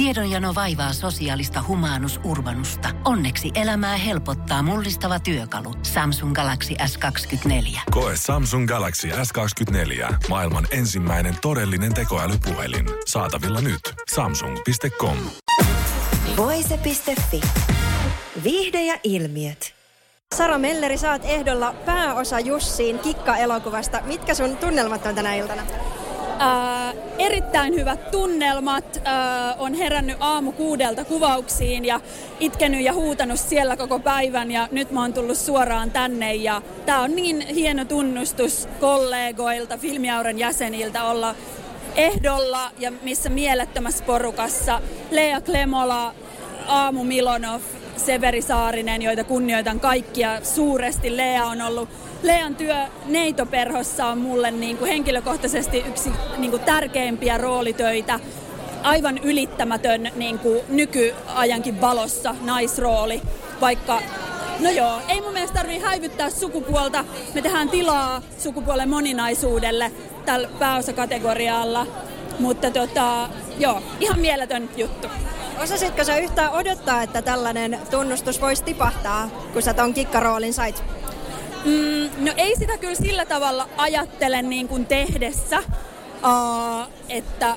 Tiedonjano vaivaa sosiaalista humanus urbanusta. Onneksi elämää helpottaa mullistava työkalu. Samsung Galaxy S24. Koe Samsung Galaxy S24. Maailman ensimmäinen todellinen tekoälypuhelin. Saatavilla nyt. Samsung.com. Voise.fi. Viihde ja ilmiöt. Sara Melleri, oot ehdolla pääosa Jussiin Kikka-elokuvasta. Mitkä sun tunnelmat on tänä iltana? Äh, erittäin hyvät tunnelmat. Äh, on herännyt aamu kuudelta kuvauksiin ja itkenyt ja huutanut siellä koko päivän ja nyt mä oon tullut suoraan tänne ja tää on niin hieno tunnustus kollegoilta, Filmiauren jäseniltä olla ehdolla ja missä mielettömässä porukassa. Lea Klemola, Aamu Milonov, Severi Saarinen, joita kunnioitan kaikkia suuresti. Lea on ollut Lean työ Neitoperhossa on mulle niin kuin henkilökohtaisesti yksi niin kuin tärkeimpiä roolitöitä. Aivan ylittämätön niin kuin nykyajankin valossa naisrooli, vaikka No joo, ei mun mielestä tarvii häivyttää sukupuolta. Me tehdään tilaa sukupuolen moninaisuudelle tällä pääosakategorialla. Mutta tota, joo, ihan mieletön juttu. Osasitko sä yhtään odottaa, että tällainen tunnustus voisi tipahtaa, kun sä ton kikkaroolin sait? Mm, no ei sitä kyllä sillä tavalla ajattele niin kuin tehdessä, uh, että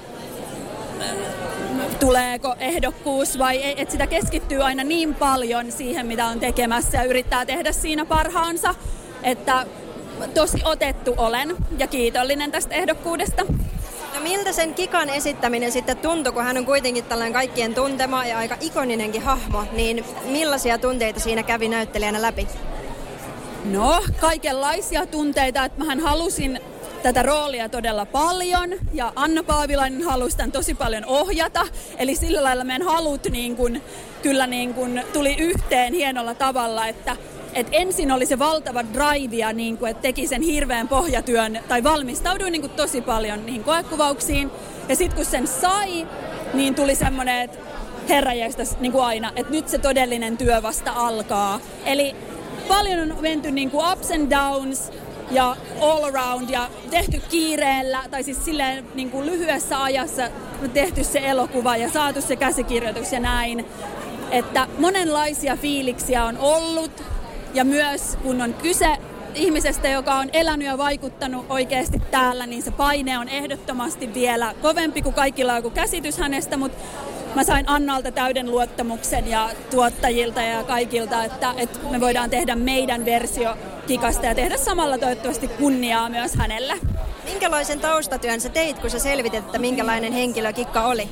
tuleeko ehdokkuus vai että sitä keskittyy aina niin paljon siihen, mitä on tekemässä ja yrittää tehdä siinä parhaansa, että tosi otettu olen ja kiitollinen tästä ehdokkuudesta. No miltä sen Kikan esittäminen sitten tuntui, kun hän on kuitenkin tällainen kaikkien tuntema ja aika ikoninenkin hahmo, niin millaisia tunteita siinä kävi näyttelijänä läpi? No, kaikenlaisia tunteita, että mähän halusin tätä roolia todella paljon ja Anna Paavilainen halusi tämän tosi paljon ohjata. Eli sillä lailla meidän halut niin kun, kyllä niin kun tuli yhteen hienolla tavalla, että et ensin oli se valtava drive ja niin kuin, että teki sen hirveän pohjatyön tai valmistauduin niin kuin tosi paljon niihin koekuvauksiin. Ja sitten kun sen sai, niin tuli semmoinen, että herrajestas niin kuin aina, että nyt se todellinen työ vasta alkaa. Eli paljon on menty niin kuin ups and downs ja all around ja tehty kiireellä tai siis silleen niin kuin lyhyessä ajassa tehty se elokuva ja saatu se käsikirjoitus ja näin. Että monenlaisia fiiliksiä on ollut ja myös kun on kyse ihmisestä, joka on elänyt ja vaikuttanut oikeasti täällä, niin se paine on ehdottomasti vielä kovempi kuin kaikilla joku käsitys hänestä, mutta mä sain Annalta täyden luottamuksen ja tuottajilta ja kaikilta, että, että me voidaan tehdä meidän versio Kikasta ja tehdä samalla toivottavasti kunniaa myös hänelle. Minkälaisen taustatyön sä teit, kun sä selvitit, että minkälainen henkilö Kikka oli?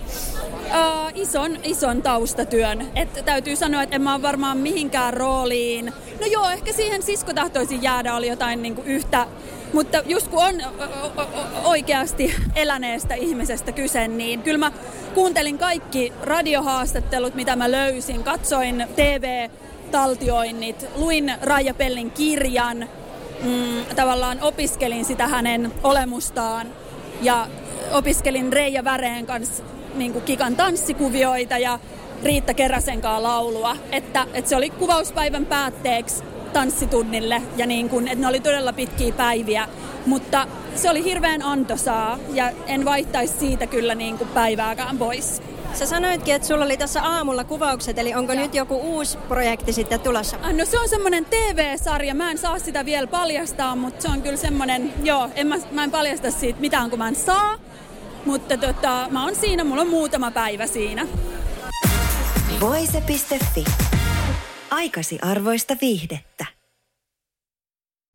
Uh, ison, ison taustatyön. Et täytyy sanoa, että en mä ole varmaan mihinkään rooliin. No joo, ehkä siihen sisko tahtoisin jäädä, oli jotain niinku yhtä mutta just kun on oikeasti eläneestä ihmisestä kyse, niin kyllä mä kuuntelin kaikki radiohaastattelut, mitä mä löysin. Katsoin TV-taltioinnit, luin Raija Pellin kirjan, mm, tavallaan opiskelin sitä hänen olemustaan ja opiskelin Reija Väreen kanssa niin kuin Kikan tanssikuvioita ja Riitta Keräsenkaan laulua. Että, että se oli kuvauspäivän päätteeksi tanssitunnille ja niin kuin, että ne oli todella pitkiä päiviä. Mutta se oli hirveän antoisaa ja en vaihtaisi siitä kyllä niin kuin päivääkään pois. Sä sanoitkin, että sulla oli tässä aamulla kuvaukset, eli onko ja. nyt joku uusi projekti sitten tulossa? Ah, no se on semmoinen TV-sarja, mä en saa sitä vielä paljastaa, mutta se on kyllä semmoinen, joo, en mä, mä en paljasta siitä mitään, kun mä en saa. Mutta tota, mä oon siinä, mulla on muutama päivä siinä. Voise.fi. Aikasi arvoista viihdettä.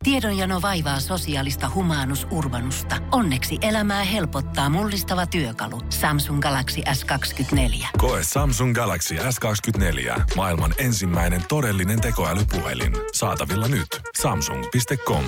Tiedonjano vaivaa sosiaalista humanus urbanusta. Onneksi elämää helpottaa mullistava työkalu. Samsung Galaxy S24. Koe Samsung Galaxy S24. Maailman ensimmäinen todellinen tekoälypuhelin. Saatavilla nyt. Samsung.com.